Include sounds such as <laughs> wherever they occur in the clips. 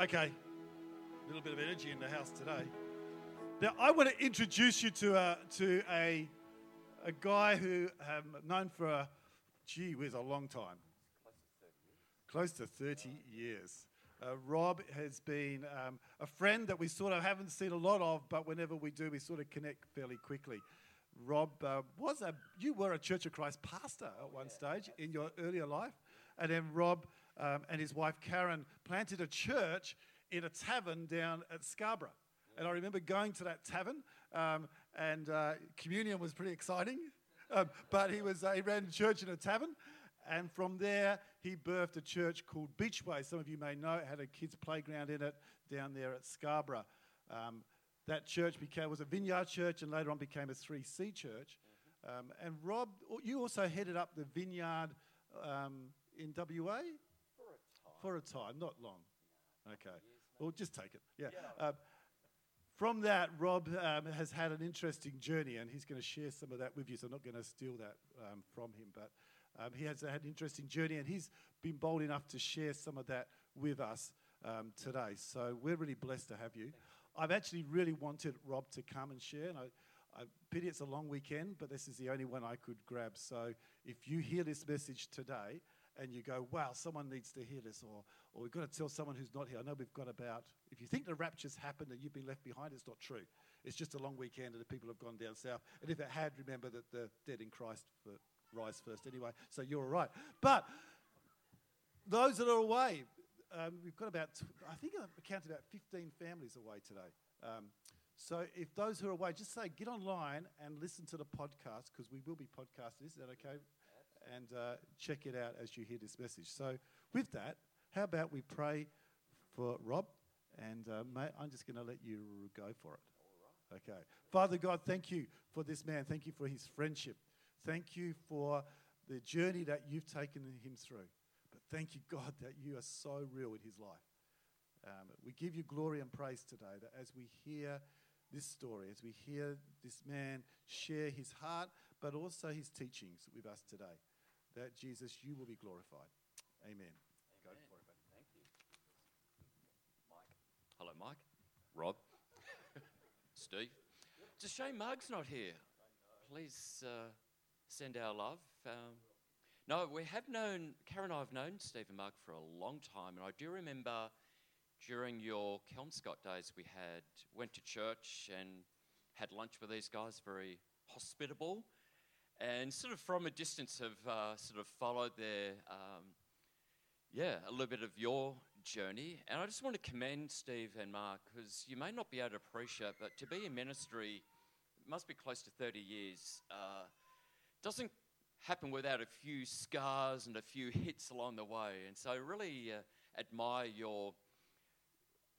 Okay, a little bit of energy in the house today. Now, I want to introduce you to a, to a, a guy who I've known for a, gee whiz, a long time. Close to 30 years. Uh, Rob has been um, a friend that we sort of haven't seen a lot of, but whenever we do, we sort of connect fairly quickly. Rob uh, was a, you were a Church of Christ pastor at one stage in your earlier life. And then Rob um, and his wife Karen planted a church in a tavern down at Scarborough. And I remember going to that tavern, um, and uh, communion was pretty exciting. Um, but he, was, uh, he ran a church in a tavern. And from there, he birthed a church called Beachway. Some of you may know it had a kids' playground in it down there at Scarborough. Um, that church became, was a vineyard church and later on became a 3C church. Um, and Rob, you also headed up the vineyard um, in WA? For a time. Not long. Okay. Well, just take it. Yeah. Uh, from that, Rob um, has had an interesting journey, and he's going to share some of that with you. So I'm not going to steal that um, from him, but um, he has had an interesting journey, and he's been bold enough to share some of that with us um, today. So we're really blessed to have you. I've actually really wanted Rob to come and share, and I, I pity it's a long weekend, but this is the only one I could grab. So if you hear this message today and you go, wow, someone needs to hear this, or, or we've got to tell someone who's not here. I know we've got about, if you think the rapture's happened and you've been left behind, it's not true. It's just a long weekend and the people have gone down south. And if it had, remember that the dead in Christ rise first anyway, so you're all right. But those that are away, um, we've got about, I think I've counted about 15 families away today. Um, so if those who are away, just say, get online and listen to the podcast because we will be podcasting. Is that okay? And uh, check it out as you hear this message. So with that, how about we pray for Rob? And uh, mate, I'm just going to let you go for it. Okay. Father God, thank you for this man. Thank you for his friendship. Thank you for the journey that you've taken him through. But thank you, God, that you are so real in his life. Um, we give you glory and praise today that as we hear this story, as we hear this man share his heart, but also his teachings with us today, that Jesus, you will be glorified. Amen. For it. Thank you. Mike. Hello, Mike. Rob. <laughs> Steve. It's a shame Mark's not here. Please uh, send our love. Um, no, we have known, Karen and I have known Steve and Mark for a long time, and I do remember during your Kelmscott days we had went to church and had lunch with these guys, very hospitable, and sort of from a distance have uh, sort of followed their, um, yeah, a little bit of your journey. And I just want to commend Steve and Mark because you may not be able to appreciate, but to be in ministry must be close to 30 years. Uh, doesn't happen without a few scars and a few <laughs> hits along the way. And so I really uh, admire your,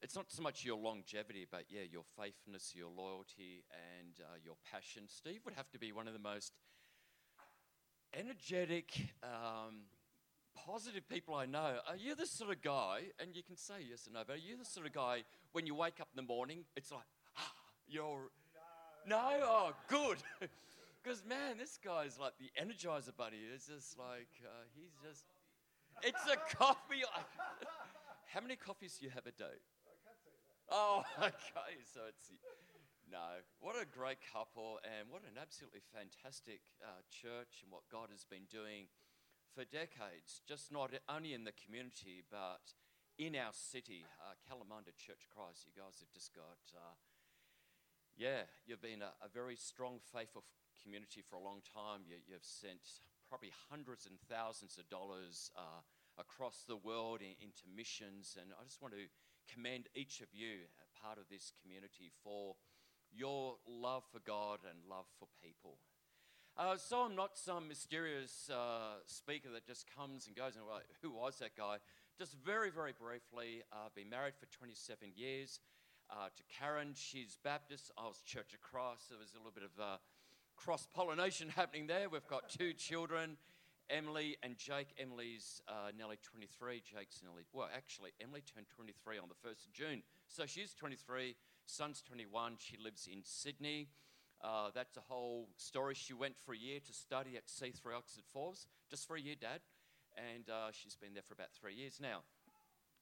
it's not so much your longevity, but yeah, your faithfulness, your loyalty, and uh, your passion. Steve would have to be one of the most energetic, um, positive people I know. Are you the sort of guy, and you can say yes or no, but are you the sort of guy when you wake up in the morning, it's like, ah, you're. No, no? oh, good. <laughs> Because, man, this guy's like the Energizer Bunny. It's just like, uh, he's just. It's a <laughs> coffee. How many coffees do you have a day? Oh, <laughs> okay. So it's. No. What a great couple, and what an absolutely fantastic uh, church, and what God has been doing for decades, just not only in the community, but in our city, uh, Kalamunda Church Christ. You guys have just got. Uh, yeah, you've been a, a, very strong, faithful community for a long time. You, have sent probably hundreds and thousands of dollars uh, across the world in, into missions, and I just want to commend each of you, part of this community, for your love for God and love for people. Uh, so I'm not some mysterious uh, speaker that just comes and goes and who was that guy? Just very, very briefly, I've uh, been married for 27 years. Uh, to Karen, she's Baptist. I was Church of Christ. There was a little bit of uh, cross pollination <laughs> happening there. We've got two children, Emily and Jake. Emily's uh, nearly 23. Jake's nearly, well, actually, Emily turned 23 on the 1st of June. So she's 23, son's 21. She lives in Sydney. Uh, that's a whole story. She went for a year to study at C3 Oxford Falls, just for a year, Dad. And uh, she's been there for about three years now.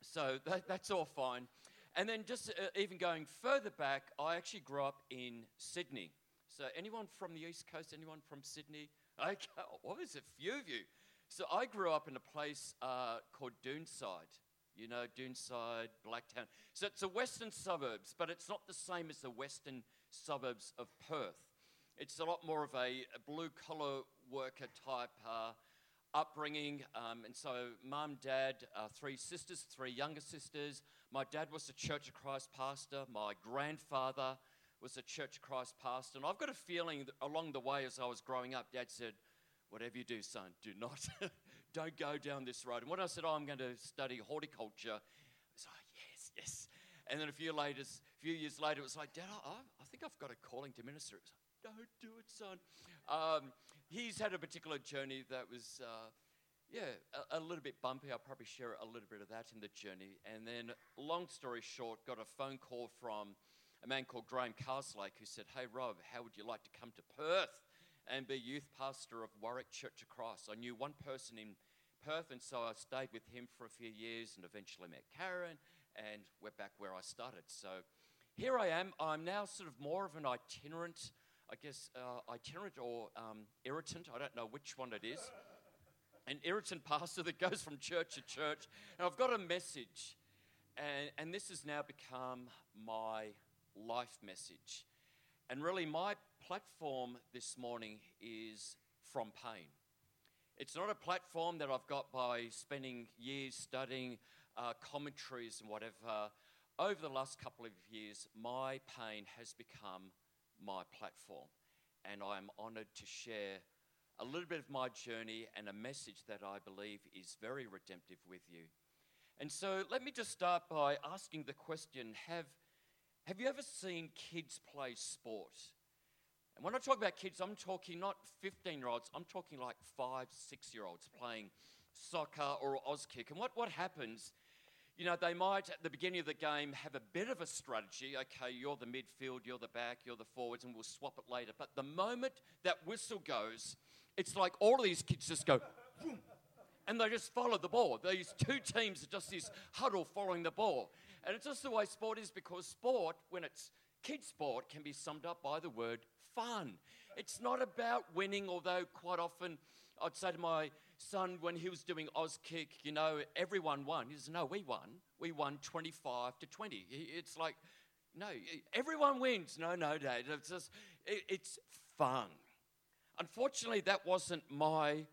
So <laughs> that, that's all fine. And then just uh, even going further back, I actually grew up in Sydney. So anyone from the East Coast? Anyone from Sydney? <laughs> Okay, well, there's a few of you. So I grew up in a place uh, called Doonside. You know, Doonside, Blacktown. So it's the western suburbs, but it's not the same as the western suburbs of Perth. It's a lot more of a, a blue collar worker type uh, upbringing. Um, and so, mum, dad, uh, three sisters, three younger sisters. My dad was a Church of Christ pastor. My grandfather was a Church of Christ pastor. And I've got a feeling that along the way as I was growing up, dad said, Whatever you do, son, do not, <laughs> don't go down this road. And when I said, Oh, I'm going to study horticulture, I was like, Yes, yes. And then a few, later, a few years later, it was like, Dad, I, I think I've got a calling to minister. It was like, Don't do it, son. Um, he's had a particular journey that was, uh, yeah, a, a, little bit bumpy. I'll probably share a little bit of that in the journey. And then, long story short, got a phone call from a man called Graham Carslake who said, Hey, Rob, how would you like to come to Perth and be youth pastor of Warwick Church of Christ? I knew one person in Perth, and so I stayed with him for a few years and eventually met Karen and we're back where I started. So here I am. I'm now sort of more of an itinerant, I guess, uh, itinerant or um, irritant. I don't know which one it is. <laughs> An irritant pastor that goes from church to church. And I've got a message. And, and this has now become my life message. And really, my platform this morning is from pain. It's not a platform that I've got by spending years studying uh, commentaries and whatever, over the last couple of years, my pain has become my platform. And I'm honored to share a little bit of my journey and a message that I believe is very redemptive with you. And so let me just start by asking the question Have, have you ever seen kids play sport? And when I talk about kids, I'm talking not 15 year olds, I'm talking like five, six year olds playing soccer or Auskick. And what, what happens you know, they might at the beginning of the game have a bit of a strategy. Okay, you're the midfield, you're the back, you're the forwards, and we'll swap it later. But the moment that whistle goes, it's like all of these kids just go, and they just follow the ball. These two teams are just this huddle following the ball. And it's just the way sport is because sport, when it's kid sport, can be summed up by the word fun. It's not about winning, although quite often I'd say to my son when he was doing Auskick, you know, everyone won. He says, no, we won. We won 25 to 20. It's like, no, everyone wins. No, no, Dad. It's just, it's fun. Unfortunately, that wasn't my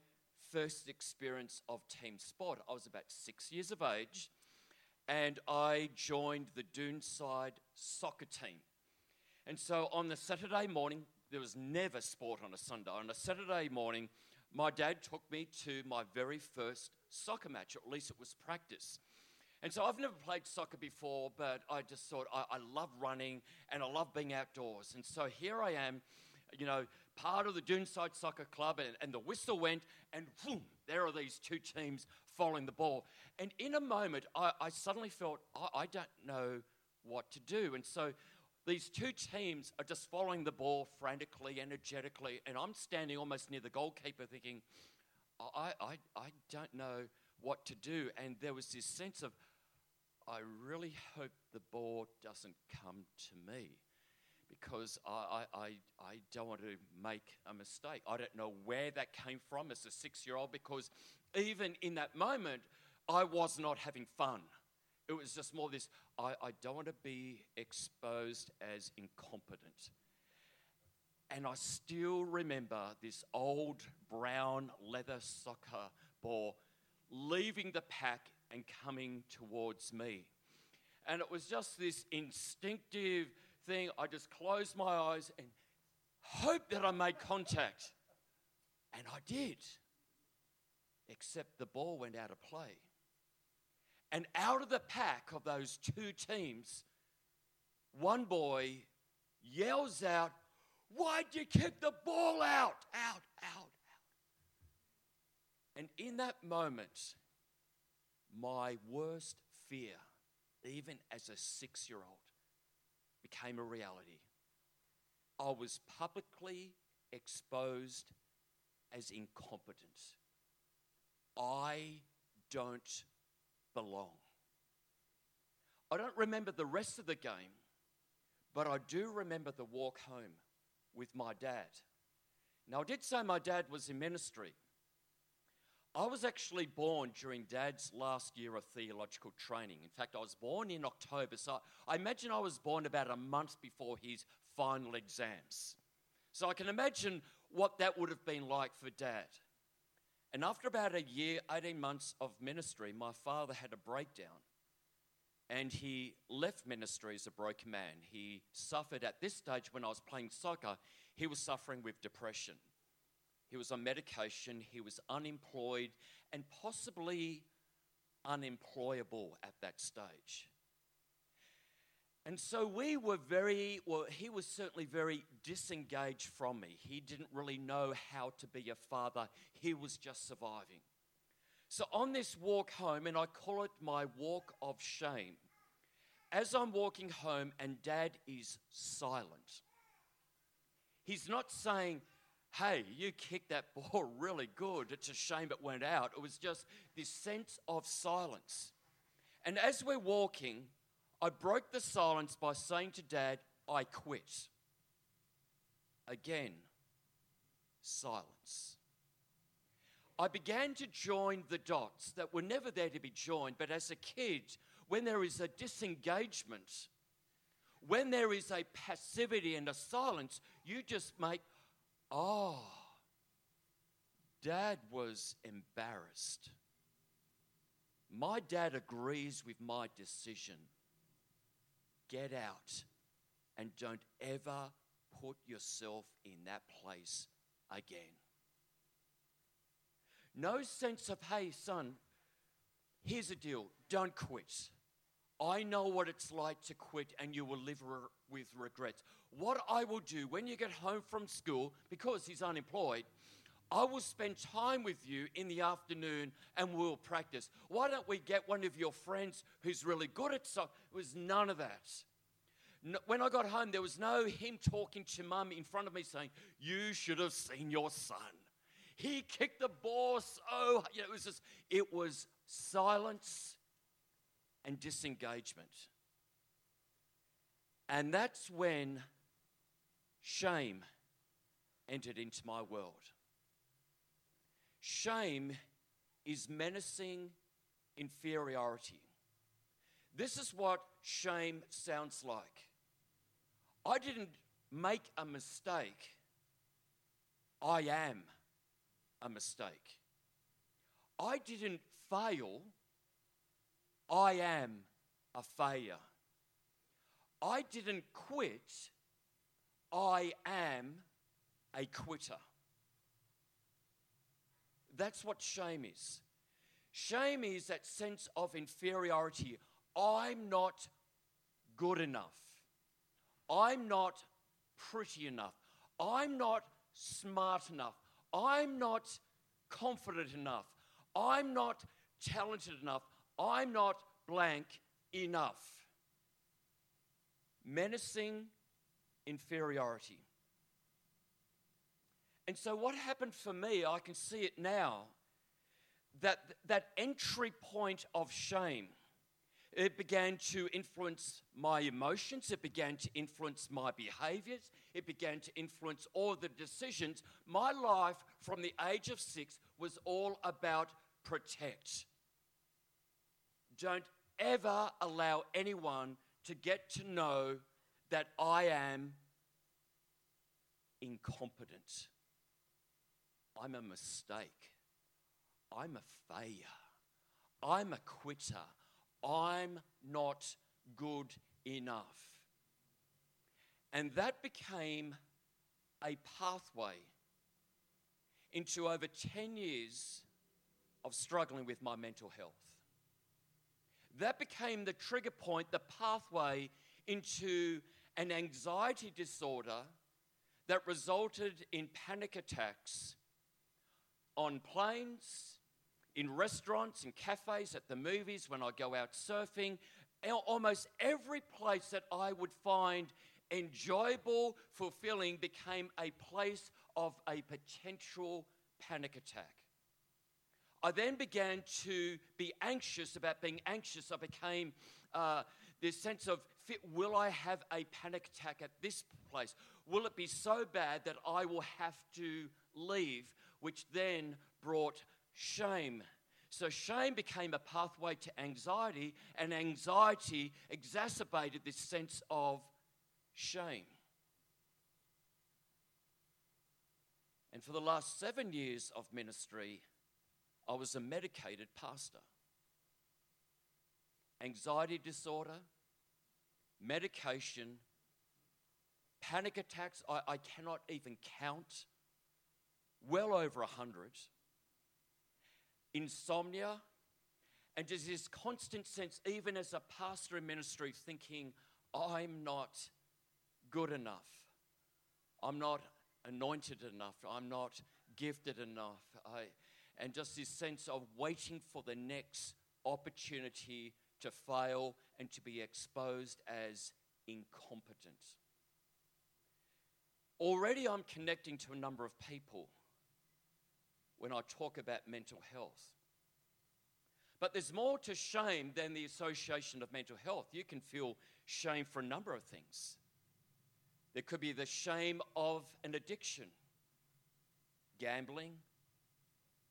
first experience of team sport. I was about six years of age and I joined the Doonside soccer team. And so on the Saturday morning, there was never sport on a Sunday. On a Saturday morning, my dad took me to my very first soccer match, or at least it was practice. And so I've never played soccer before, but I just thought I, I love running and I love being outdoors. And so here I am, you know, part of the Doonside Soccer Club, and, and the whistle went, and boom, there are these two teams following the ball. And in a moment, I, I suddenly felt I, I don't know what to do. And so these two teams are just following the ball frantically, energetically, and I'm standing almost near the goalkeeper thinking, I, I, I don't know what to do. And there was this sense of, I really hope the ball doesn't come to me because I, I, I, don't want to make a mistake. I don't know where that came from as a six year old because even in that moment, I was not having fun. It was just more this I, I don't want to be exposed as incompetent. And I still remember this old brown leather soccer ball leaving the pack and coming towards me. And it was just this instinctive thing. I just closed my eyes and hoped that I made contact. And I did. Except the ball went out of play. And out of the pack of those two teams, one boy yells out, Why'd you kick the ball out? Out, out, out. And in that moment, my worst fear, even as a six year old, became a reality. I was publicly exposed as incompetent. I don't belong. I don't remember the rest of the game, but I do remember the walk home with my dad. Now, I did say my dad was in ministry. I was actually born during Dad's last year of theological training. In fact, I was born in October, so I imagine I was born about a month before his final exams. So I can imagine what that would have been like for Dad. And after about a year, 18 months of ministry, my father had a breakdown. And he left ministry as a broken man. He suffered at this stage when I was playing soccer, he was suffering with depression. He was on medication, he was unemployed, and possibly unemployable at that stage. And so we were very, well, he was certainly very disengaged from me. He didn't really know how to be a father, he was just surviving. So on this walk home, and I call it my walk of shame, as I'm walking home and dad is silent, he's not saying, hey, you kicked that <laughs> ball really good. It's a shame it went out. It was just this sense of silence. And as we're walking, I broke the silence by saying to Dad, I quit. Again, silence. I began to join the dots that were never there to be joined, but as a kid, when there is a disengagement, when there is a passivity and a silence, you just make Oh, dad was embarrassed. My dad agrees with my decision. Get out and don't ever put yourself in that place again. No sense of, hey, son, here's the deal don't quit. I know what it's like to quit and you will live re- with regrets. What I will do when you get home from school, because he's unemployed, I will spend time with you in the afternoon and we'll practice. Why don't we get one of your friends who's really good at soccer? It was none of that. No, when I got home, there was no him talking to mum in front of me saying, You should have seen your son. He kicked the ball so, oh, you know, it was just, it was silence and disengagement. And that's when shame entered into my world. Shame is menacing inferiority. This is what shame sounds like. I didn't make a mistake, I am a mistake. I didn't fail, I am a failure. I didn't quit, I am a quitter. That's what shame is. Shame is that sense of inferiority. I'm not good enough. I'm not pretty enough. I'm not smart enough. I'm not confident enough. I'm not talented enough. I'm not blank enough. Menacing inferiority. And so, what happened for me, I can see it now, that, that entry point of shame, it began to influence my emotions, it began to influence my behaviors, it began to influence all the decisions. My life from the age of six was all about protect. Don't ever allow anyone to get to know that I am incompetent. I'm a mistake. I'm a failure. I'm a quitter. I'm not good enough. And that became a pathway into over 10 years of struggling with my mental health. That became the trigger point, the pathway into an anxiety disorder that resulted in panic attacks on planes, in restaurants, and cafes, at the movies, when I go out surfing, almost every place that I would find enjoyable, fulfilling became a place of a potential panic attack. I then began to be anxious about being anxious. I became uh, this sense of will I have a panic attack at this place? Will it be so bad that I will have to leave? Which then brought shame. So shame became a pathway to anxiety, and anxiety exacerbated this sense of shame. And for the last seven years of ministry, I was a medicated pastor. Anxiety disorder, medication, panic attacks, I, I cannot even count, well over a hundred, insomnia, and just this constant sense, even as a pastor in ministry, thinking, I'm not good enough. I'm not anointed enough. I'm not gifted enough. I, and just this sense of waiting for the next opportunity to fail and to be exposed as incompetent. Already, I'm connecting to a number of people when I talk about mental health. But there's more to shame than the association of mental health. You can feel shame for a number of things. There could be the shame of an addiction, gambling,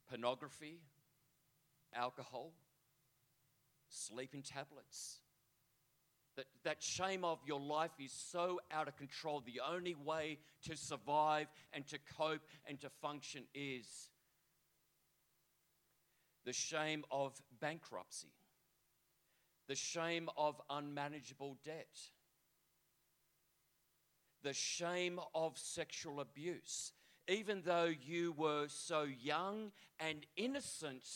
pornography, alcohol, sleeping tablets. That, that shame of your life is so out of control. The only way to survive and to cope and to function is the shame of bankruptcy, the shame of unmanageable debt the shame of sexual abuse. Even though you were so young and innocent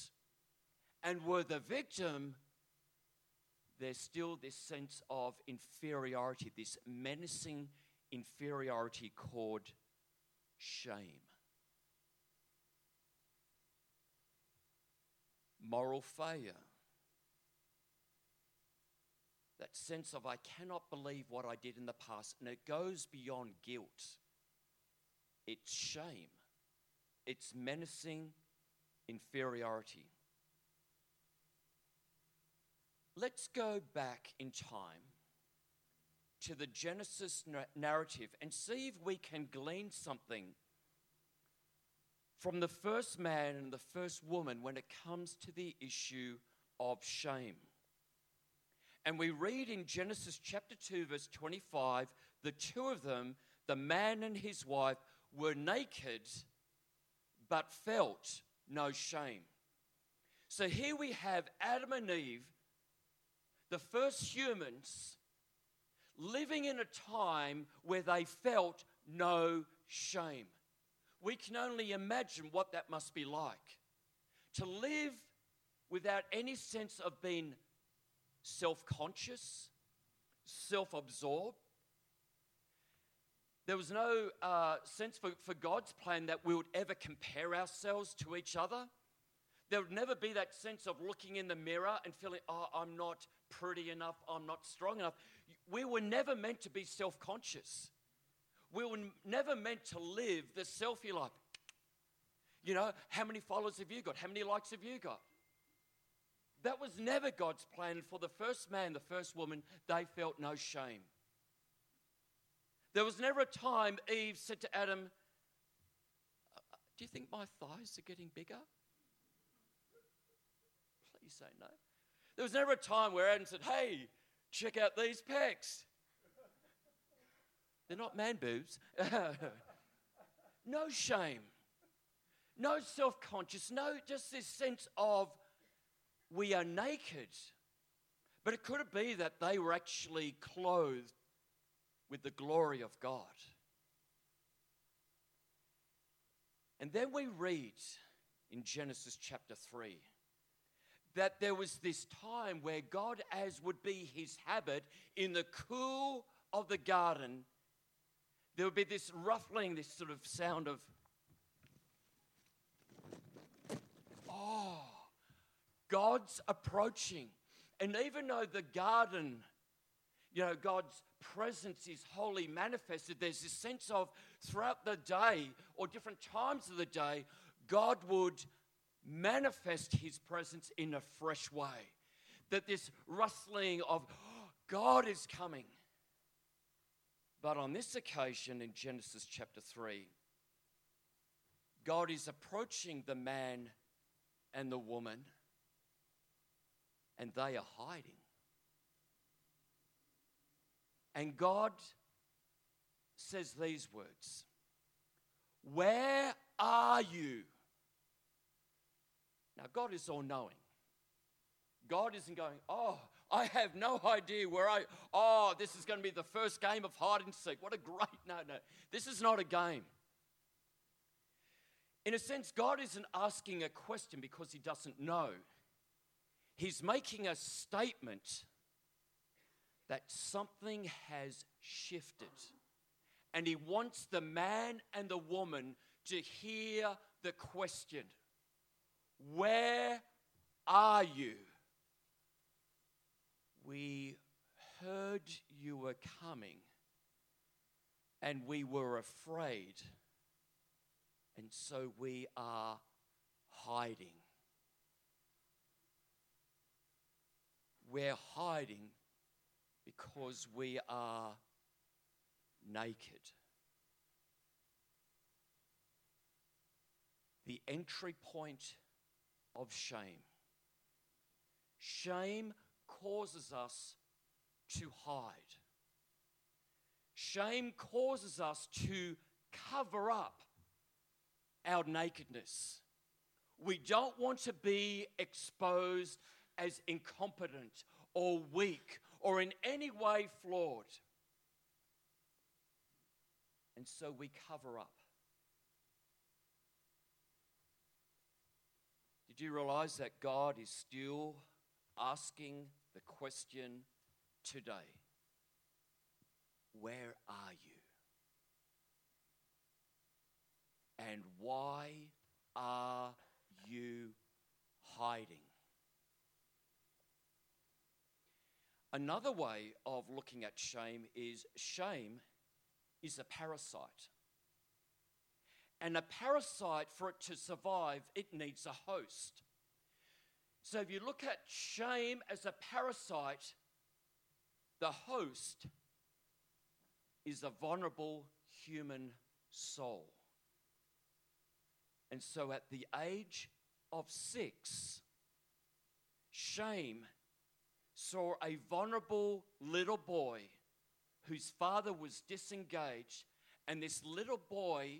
and were the victim, there's still this sense of inferiority, this menacing inferiority called shame. Moral failure that sense of I cannot believe what I did in the past. And it goes beyond guilt, it's shame, it's menacing inferiority. Let's go back in time to the Genesis narrative and see if we can glean something from the first man and the first woman when it comes to the issue of shame. And we read in Genesis chapter 2, verse 25, the two of them, the man and his wife, were naked but felt no shame. So here we have Adam and Eve, the first humans, living in a time where they felt no shame. We can only imagine what that must be like. To live without any sense of being self conscious, self absorbed. There was no uh, sense for, for God's plan that we would ever compare ourselves to each other. There would never be that sense of looking in the mirror and feeling, oh, I'm not pretty enough, I'm not strong enough. We were never meant to be self conscious. We were never meant to live the selfie life. You know, how many followers have you got? How many likes have you got? That was never God's plan. For the first man, the first woman, they felt no shame. There was never a time Eve said to Adam, uh, Do you think my thighs are getting bigger? Please say no. There was never a time where Adam said, Hey, check out these pecs. They're not man boobs. <laughs> no shame, no self conscious, no just this sense of we are naked. But it could be that they were actually clothed with the glory of God. And then we read in Genesis chapter 3 that there was this time where God, as would be his habit, in the cool of the garden, there would be this ruffling, this sort of sound of, oh, God's approaching. And even though the garden, you know, God's presence is wholly manifested, there's this sense of throughout the day or different times of the day, God would manifest his presence in a fresh way. That this rustling of "Oh, God is coming. But on this occasion in Genesis chapter 3, God is approaching the man and the woman, and they are hiding. And God says these words Where are you? Now, God is all knowing. God isn't going, Oh, I have no idea where I, oh, this is going to be the first game of hide and seek. What a great, no, no. This is not a game. In a sense, God isn't asking a question because he doesn't know. He's making a statement that something has shifted. And he wants the man and the woman to hear the question Where are you? We heard you were coming, and we were afraid, and so we are hiding. We're hiding because we are naked. The entry point of shame. Shame causes us to hide. Shame causes us to cover up our nakedness. We don't want to be exposed as incompetent or weak or in any way flawed. And so we cover up. Did you realize that God is still asking the question today Where are you? And why are you hiding? Another way of looking at shame is shame is a parasite. And a parasite, for it to survive, it needs a host. So if you look at shame as a parasite, the host is a vulnerable human soul. And so at the age of six, shame saw a vulnerable little boy whose father was disengaged, and this little boy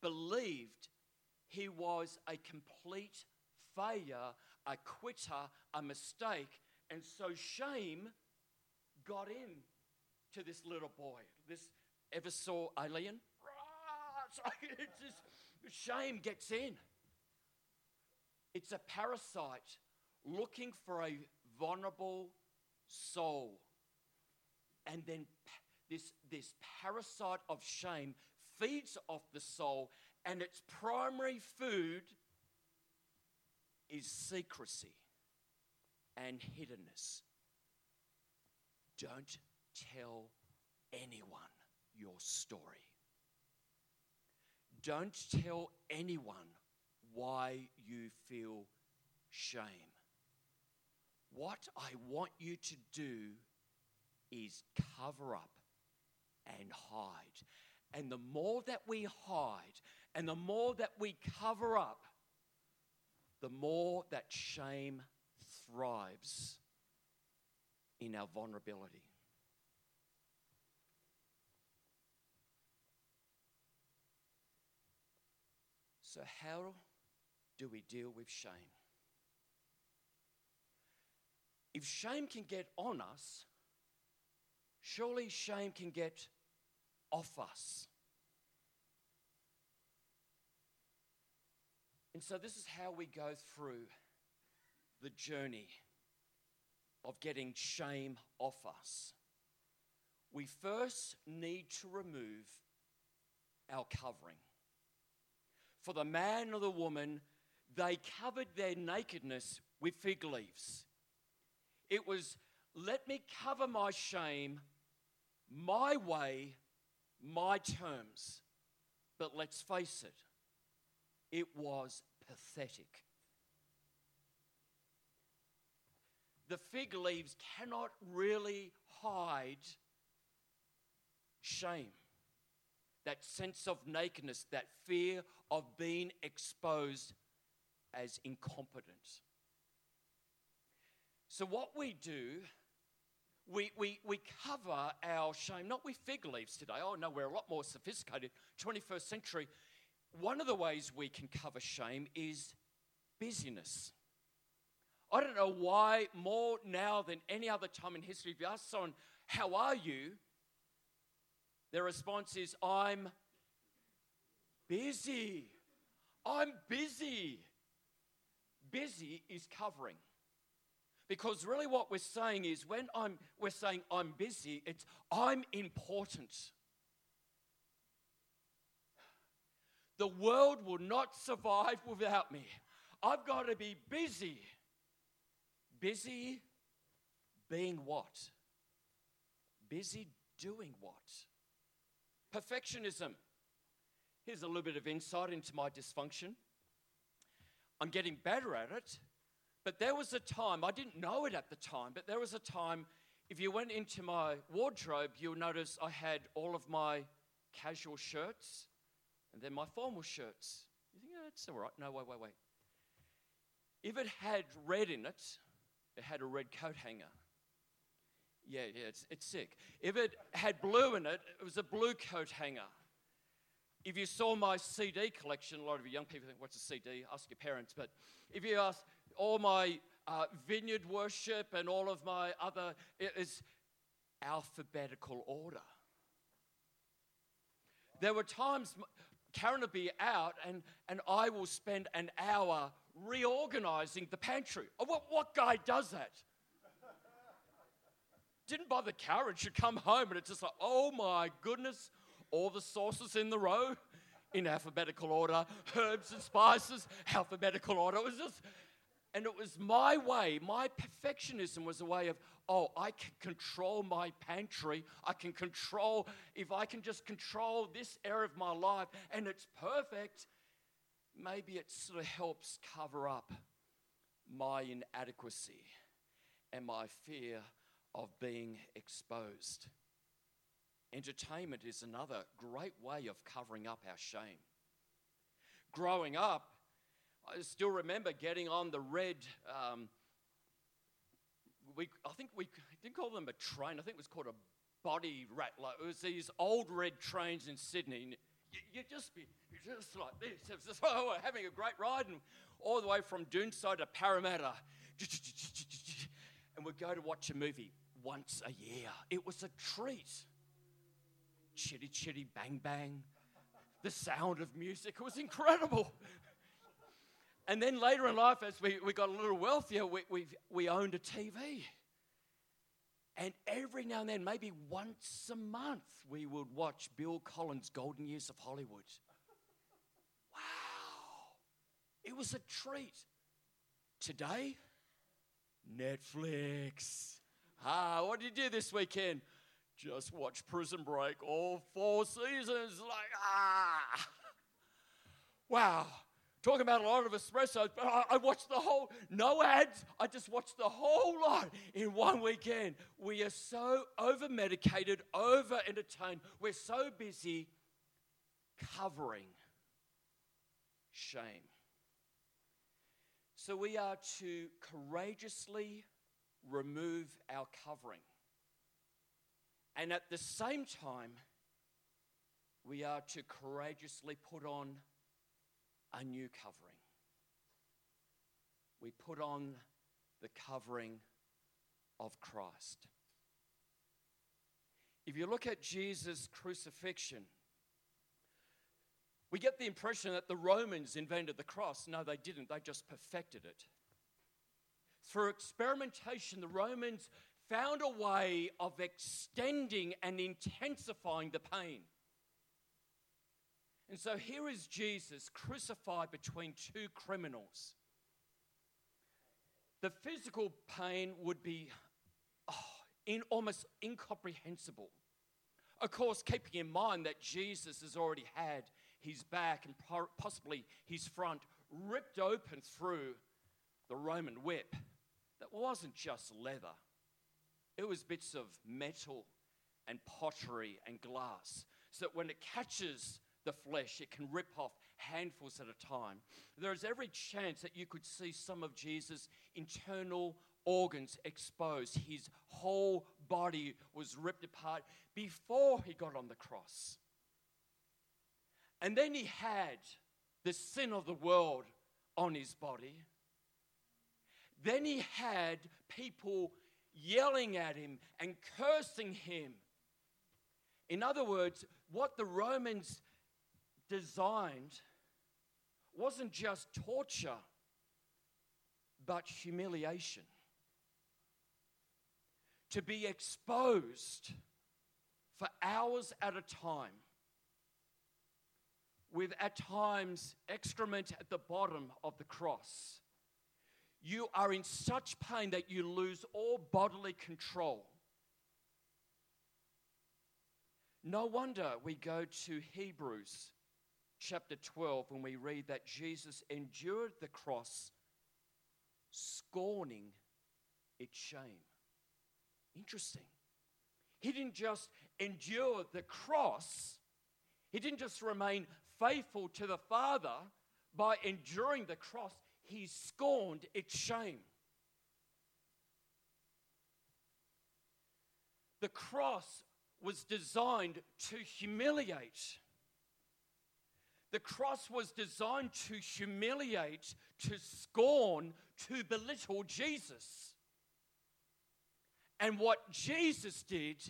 believed he was a complete failure, a quitter, a mistake, and so shame got in to this little boy. This ever saw Alien? <laughs> It's just, shame gets in. It's a parasite looking for a vulnerable soul. And then this, this parasite of shame feeds off the soul, and its primary food is secrecy and hiddenness. Don't tell anyone your story. Don't tell anyone why you feel shame. What I want you to do is cover up and hide. And the more that we hide and the more that we cover up, the more that shame thrives in our vulnerability. So, how do we deal with shame? If shame can get on us, surely shame can get off us. And so, this is how we go through the journey of getting shame off us. We first need to remove our covering. For the man or the woman, they covered their nakedness with fig leaves. It was, let me cover my shame my way, my terms. But let's face it, it was pathetic. The fig leaves cannot really hide shame, that sense of nakedness, that fear of being exposed as incompetent. So, what we do, we, we, we cover our shame, not with fig leaves today. Oh, no, we're a lot more sophisticated. 21st century one of the ways we can cover shame is busyness. I don't know why more now than any other time in history, if you ask someone, How are you? their response is, I'm busy. I'm busy. Busy is covering. Because really, what we're saying is when I'm, we're saying I'm busy, it's I'm important. The world will not survive without me. I've got to be busy. Busy being what? Busy doing what? Perfectionism. Here's a little bit of insight into my dysfunction. I'm getting better at it, but there was a time, I didn't know it at the time, but there was a time, if you went into my wardrobe, you'll notice I had all of my casual shirts and then my formal shirts. You think, oh, that's all right. No, wait, wait, wait. If it had red in it, it had a red coat hanger. Yeah, yeah, it's, it's sick. If it had blue in it, it was a blue coat hanger. If you saw my CD collection, a lot of you young people think, what's a CD? Ask your parents. But if you ask all my uh, vineyard worship and all of my other, it is alphabetical order. There were times Karen will be out and, and I will spend an hour reorganizing the pantry. Oh, what, what guy does that? Didn't bother Karen. She'd come home and it's just like, oh my goodness, all the sauces in the row in alphabetical order, herbs and spices, alphabetical order. It was just, and it was my way, my perfectionism was a way of, oh, I can control my pantry. I can control, if I can just control this area of my life and it's perfect, maybe it sort of helps cover up my inadequacy and my fear of being exposed. Entertainment is another great way of covering up our shame. Growing up, I still remember getting on the red. Um, we, I think we didn't call them a train. I think it was called a body rattler. It was these old red trains in Sydney. You, you just be you just like this. Just, <laughs> oh, having a great ride, and all the way from Doonside to Parramatta, <laughs> and we'd go to watch a movie once a year. It was a treat. Chitty chitty bang bang, the sound of music. Was incredible. <laughs> And then later in life, as we, we got a little wealthier, we, we, we owned a TV. And every now and then, maybe once a month, we would watch Bill Collins' Golden Years of Hollywood. Wow. It was a treat. Today, Netflix. Ah, what did you do this weekend? Just watch Prison Break all four seasons. Like, ah. Wow. Talking about a lot of espresso, but I, I watched the whole, no ads. I just watched the whole lot in one weekend. We are so over medicated, over entertained. We're so busy covering shame. So we are to courageously remove our covering. And at the same time, we are to courageously put on a new covering. We put on the covering of Christ. If you look at Jesus' crucifixion, we get the impression that the Romans invented the cross. No, they didn't, they just perfected it. Through experimentation, the Romans found a way of extending and intensifying the pain. And so here is Jesus crucified between two criminals. The physical pain would be oh, in almost incomprehensible. Of course, keeping in mind that Jesus has already had his back and possibly his front ripped open through the Roman whip. that wasn't just leather, it was bits of metal and pottery and glass. So that when it catches the flesh, it can rip off handfuls at a time. There is every chance that you could see some of Jesus' internal organs exposed. His whole body was ripped apart before he got on the cross. And then he had the sin of the world on his body. Then he had people yelling at him and cursing him. In other words, what the Romans designed wasn't just torture, but humiliation. To be exposed for hours at a time, with at times excrement at the bottom of the cross. You are in such pain that you lose all bodily control. No wonder we go to Hebrews chapter 12 when we read that Jesus endured the cross, scorning its shame. Interesting. He didn't just endure the cross, he didn't just remain faithful to the Father by enduring the cross, he scorned its shame. The cross was designed to humiliate. The cross was designed to humiliate, to scorn, to belittle Jesus. And what Jesus did,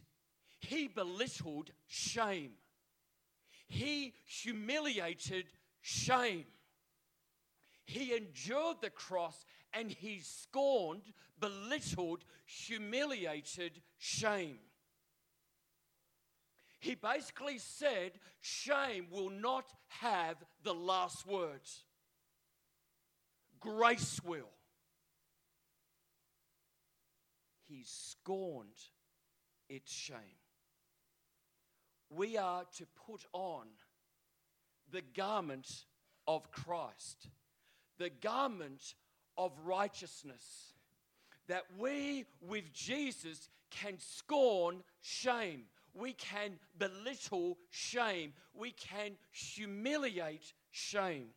he belittled shame. He humiliated shame. He endured the cross and he scorned, belittled, humiliated shame. He basically said, Shame will not have the last words, grace will. He scorned its shame. We are to put on the garment of Christ, the garment of righteousness, that we with Jesus can scorn shame we can belittle shame, we can humiliate shame.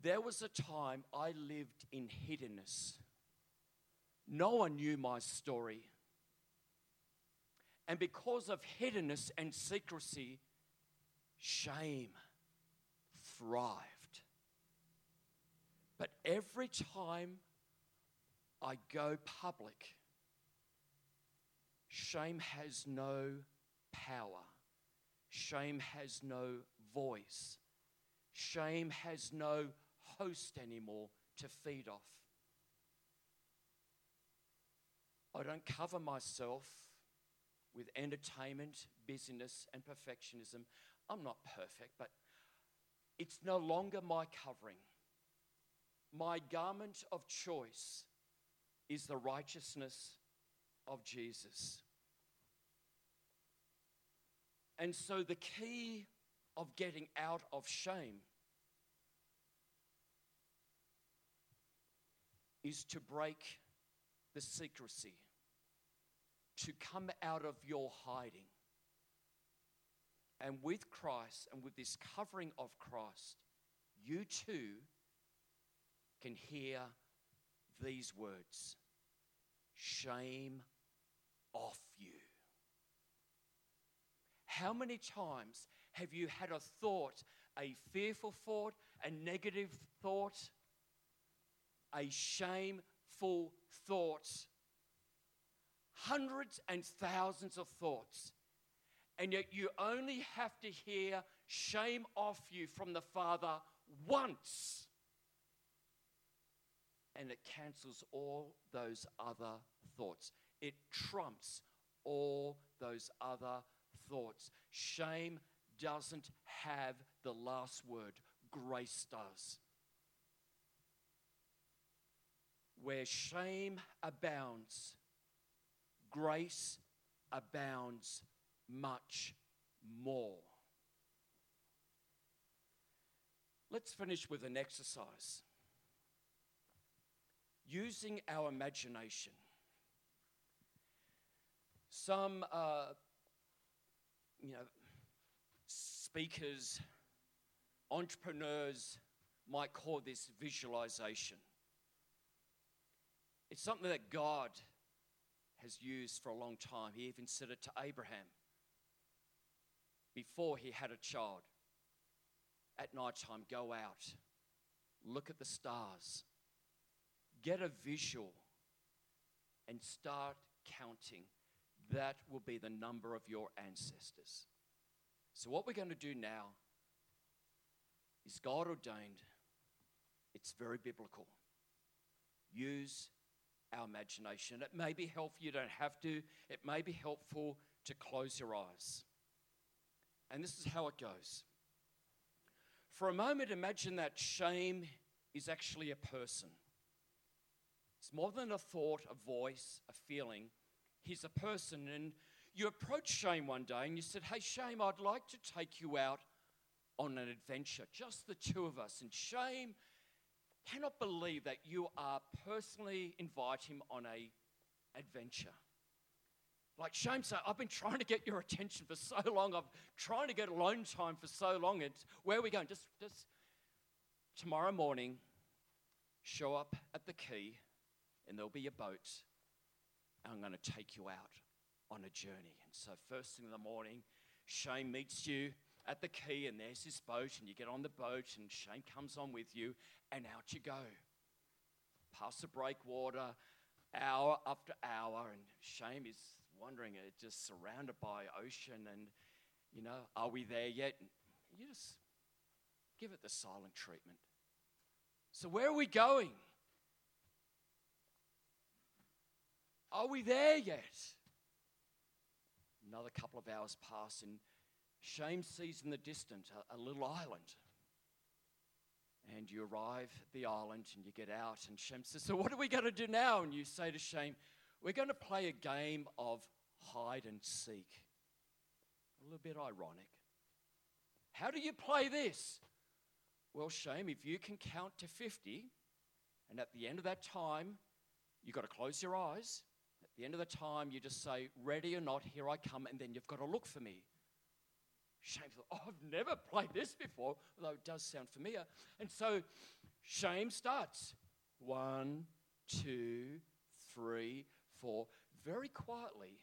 There was a time I lived in hiddenness. No one knew my story. And because of hiddenness and secrecy, shame thrived. But every time I go public, Shame has no power. Shame has no voice. Shame has no host anymore to feed off. I don't cover myself with entertainment, busyness, and perfectionism. I'm not perfect, but it's no longer my covering. My garment of choice is the righteousness of Jesus. And so, the key of getting out of shame is to break the secrecy, to come out of your hiding. And with Christ and with this covering of Christ, you too can hear these words shame off you. How many times have you had a thought, a fearful thought, a negative thought, a shameful thought? Hundreds and thousands of thoughts. And yet you only have to hear shame off you from the Father once. And it cancels all those other thoughts. It trumps all those other thoughts. Shame doesn't have the last word, grace does. Where shame abounds, grace abounds much more. Let's finish with an exercise. using our imagination. Some, uh, you know, speakers, entrepreneurs might call this visualization. It's something that God has used for a long time. He even said it to Abraham before he had a child. At night time, go out, look at the stars, get a visual, and start counting. That will be the number of your ancestors. So, what we're going to do now is God ordained, it's very biblical. Use our imagination. It may be helpful, you don't have to. It may be helpful to close your eyes. And this is how it goes. For a moment, imagine that shame is actually a person. It's more than a thought, a voice, a feeling. He's a person. And you approached Shame one day and you said, Hey, Shame, I'd like to take you out on an adventure, just the two of us. And Shame cannot believe that you are personally inviting him on a adventure. Like Shame said, I've been trying to get your attention for so long. I've trying to get alone time for so long. It's where are we going? Just, just tomorrow morning, show up at the quay, and there'll be a boat, and I'm going to take you out on a journey. And so, first thing in the morning, Shame meets you at the quay, and there's this boat, and you get on the boat, and Shame comes on with you, and out you go. Past the breakwater, hour after hour, and Shame is wondering, uh, just surrounded by ocean, and you know, are we there yet? And you just give it the silent treatment. So, where are we going? Are we there yet? Another couple of hours pass, and Shame sees in the distance a, a little island. And you arrive at the island and you get out, and Shame says, So, what are we going to do now? And you say to Shame, We're going to play a game of hide and seek. A little bit ironic. How do you play this? Well, Shame, if you can count to 50, and at the end of that time, you've got to close your eyes. The end of the time, you just say, Ready or not, here I come, and then you've got to look for me. Shame thought, oh, I've never played this before, although it does sound familiar. And so shame starts. One, two, three, four. Very quietly,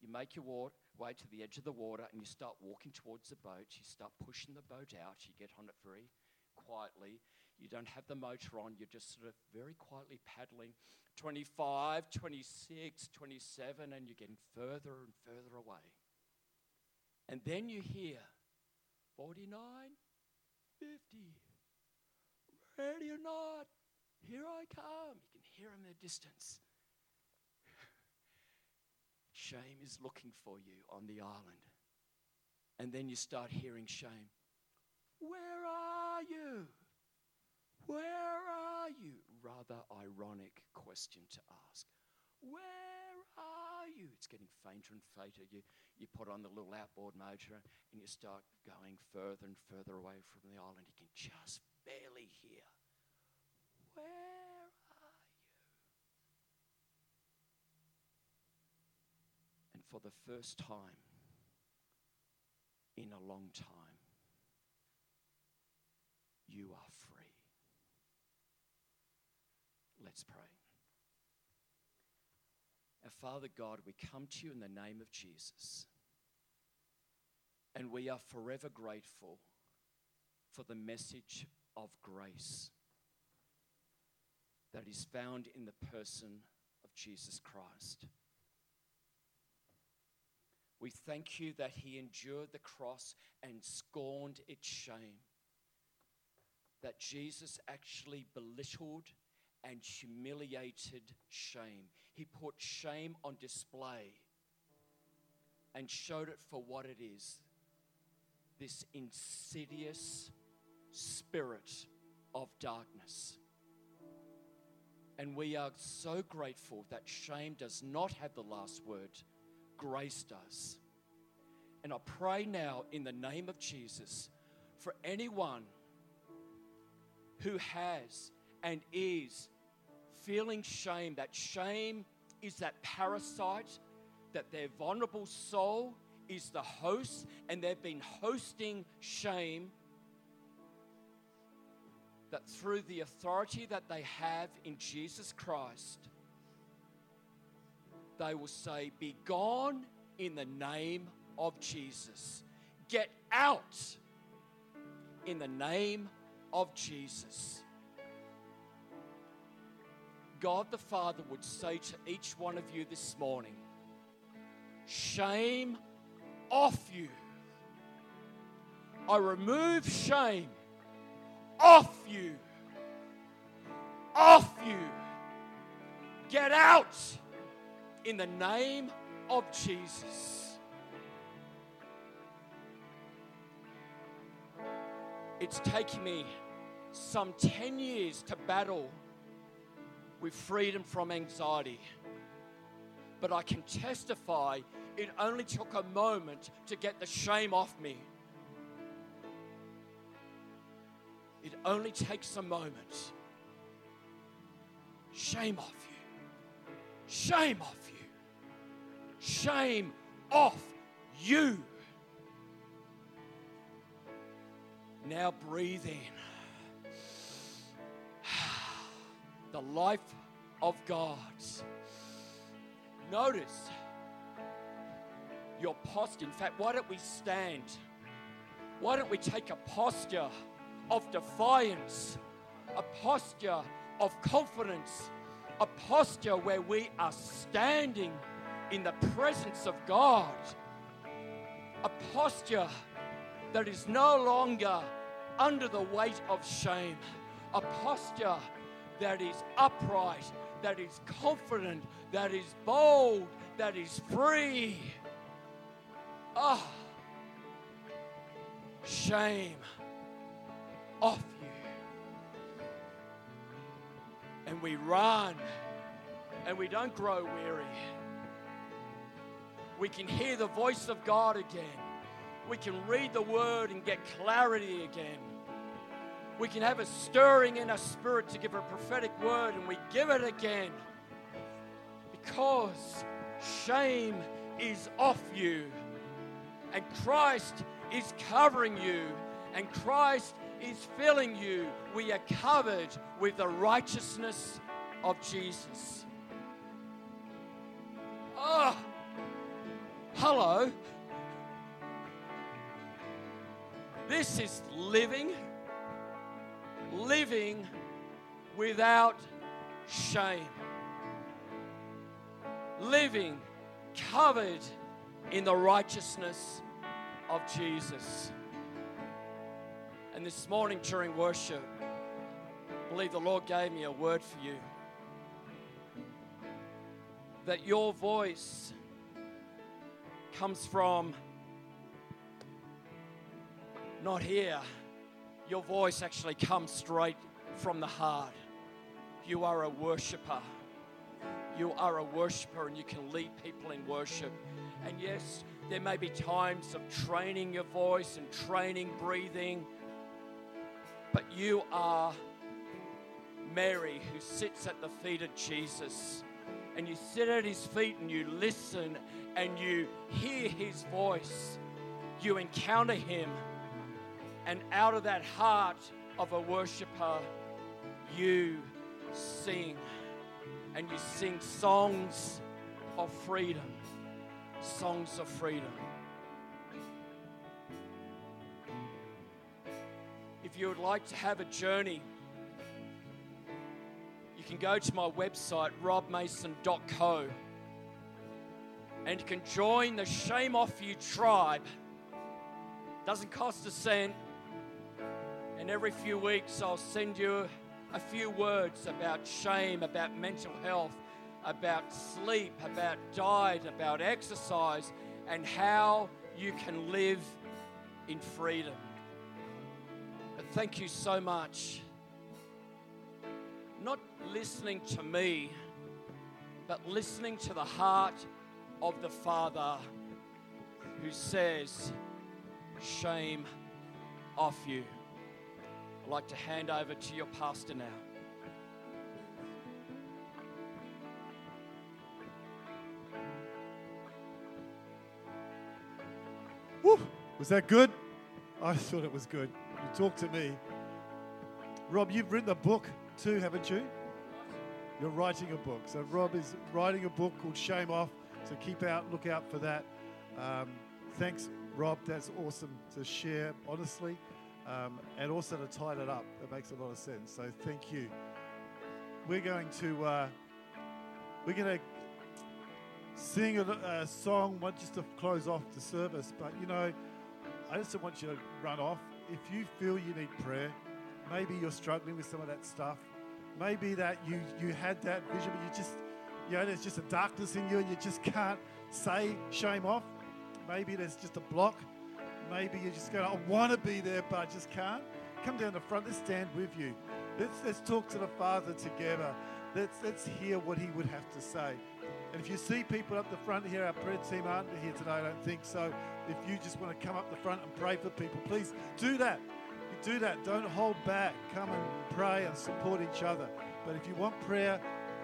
you make your way to the edge of the water and you start walking towards the boat. You start pushing the boat out. You get on it very quietly. You don't have the motor on. You're just sort of very quietly paddling 25, 26, 27, and you're getting further and further away. And then you hear 49, 50, ready or not, here I come. You can hear him in the distance. Shame is looking for you on the island. And then you start hearing shame. Where are you? Where are you? Rather ironic question to ask. Where are you? It's getting fainter and fainter. You, you put on the little outboard motor and you start going further and further away from the island. You can just barely hear. Where are you? And for the first time in a long time, you are free. Let's pray. Our Father God, we come to you in the name of Jesus. And we are forever grateful for the message of grace that is found in the person of Jesus Christ. We thank you that he endured the cross and scorned its shame. That Jesus actually belittled and humiliated shame. He put shame on display and showed it for what it is this insidious spirit of darkness. And we are so grateful that shame does not have the last word, grace does. And I pray now in the name of Jesus for anyone who has and is feeling shame, that shame is that parasite, that their vulnerable soul is the host, and they've been hosting shame, that through the authority that they have in Jesus Christ, they will say, Be gone in the name of Jesus. Get out in the name of Jesus. God the Father would say to each one of you this morning, Shame off you. I remove shame off you. Off you. Get out in the name of Jesus. It's taken me some 10 years to battle with freedom from anxiety. But I can testify it only took a moment to get the shame off me. It only takes a moment. Shame off you. Shame off you. Shame off you. Now breathe in. The life of God. Notice your posture. In fact, why don't we stand? Why don't we take a posture of defiance, a posture of confidence, a posture where we are standing in the presence of God, a posture that is no longer under the weight of shame, a posture that is upright, that is confident, that is bold, that is free. Ah, shame off you. And we run and we don't grow weary. We can hear the voice of God again. We can read the word and get clarity again. We can have a stirring in our spirit to give a prophetic word and we give it again. Because shame is off you and Christ is covering you and Christ is filling you. We are covered with the righteousness of Jesus. Oh, hello. This is living, living without shame, living covered in the righteousness of Jesus. And this morning during worship, I believe the Lord gave me a word for you. That your voice comes from not here. Your voice actually comes straight from the heart. You are a worshiper. You are a worshiper and you can lead people in worship. And yes, there may be times of training your voice and training breathing, but you are Mary who sits at the feet of Jesus. And you sit at his feet and you listen and you hear his voice. You encounter him. And out of that heart of a worshiper, you sing. And you sing songs of freedom songs of freedom. If you would like to have a journey, you can go to my website, robmason.co, and you can join the Shame Off You tribe. Doesn't cost a cent. And every few weeks, I'll send you a few words about shame, about mental health, about sleep, about diet, about exercise, and how you can live in freedom. But thank you so much. Not listening to me, but listening to the heart of the Father who says, Shame off you. I'd like to hand over to your pastor now. Woo, was that good? I thought it was good. You talked to me. Rob, you've written a book too, haven't you? You're writing a book. So Rob is writing a book called Shame Off. So keep out, look out for that. Um, thanks, Rob. That's awesome to share honestly um, and also to tie it up. That makes a lot of sense. So thank you. We're going to uh, we're going to sing a, a song, just to close off the service. But you know, I just want you to run off. If you feel you need prayer, maybe you're struggling with some of that stuff. Maybe that you you had that vision, but you just you know there's just a darkness in you, and you just can't say shame off. Maybe there's just a block. Maybe you're just going, I want to be there, but I just can't. Come down the front. Let's stand with you. Let's, let's talk to the Father together. Let's, let's hear what He would have to say. And if you see people up the front here, our prayer team aren't here today, I don't think so. If you just want to come up the front and pray for people, please do that. Do that. Don't hold back. Come and pray and support each other. But if you want prayer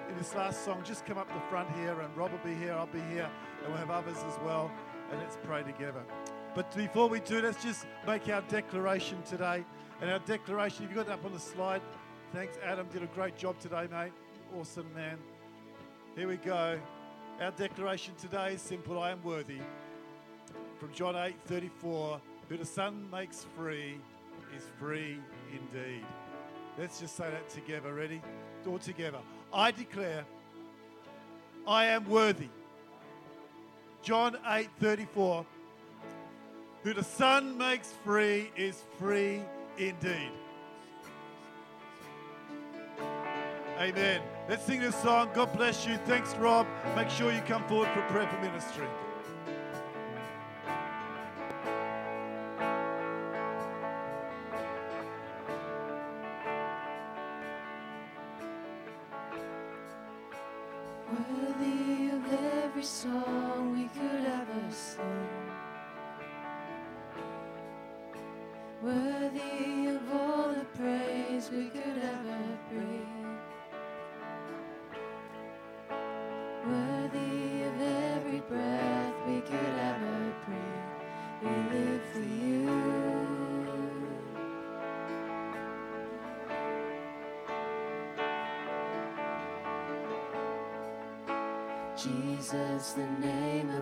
in this last song, just come up the front here, and Rob will be here, I'll be here, and we'll have others as well and let's pray together. But before we do, let's just make our declaration today. And our declaration, if you got that up on the slide, thanks, Adam. Did a great job today, mate. Awesome, man. Here we go. Our declaration today is simple I am worthy. From John 8 34, who the Son makes free is free indeed. Let's just say that together. Ready? All together. I declare I am worthy John 8 34. Who the Son makes free is free indeed. Amen. Let's sing this song. God bless you. Thanks, Rob. Make sure you come forward for prayer for ministry.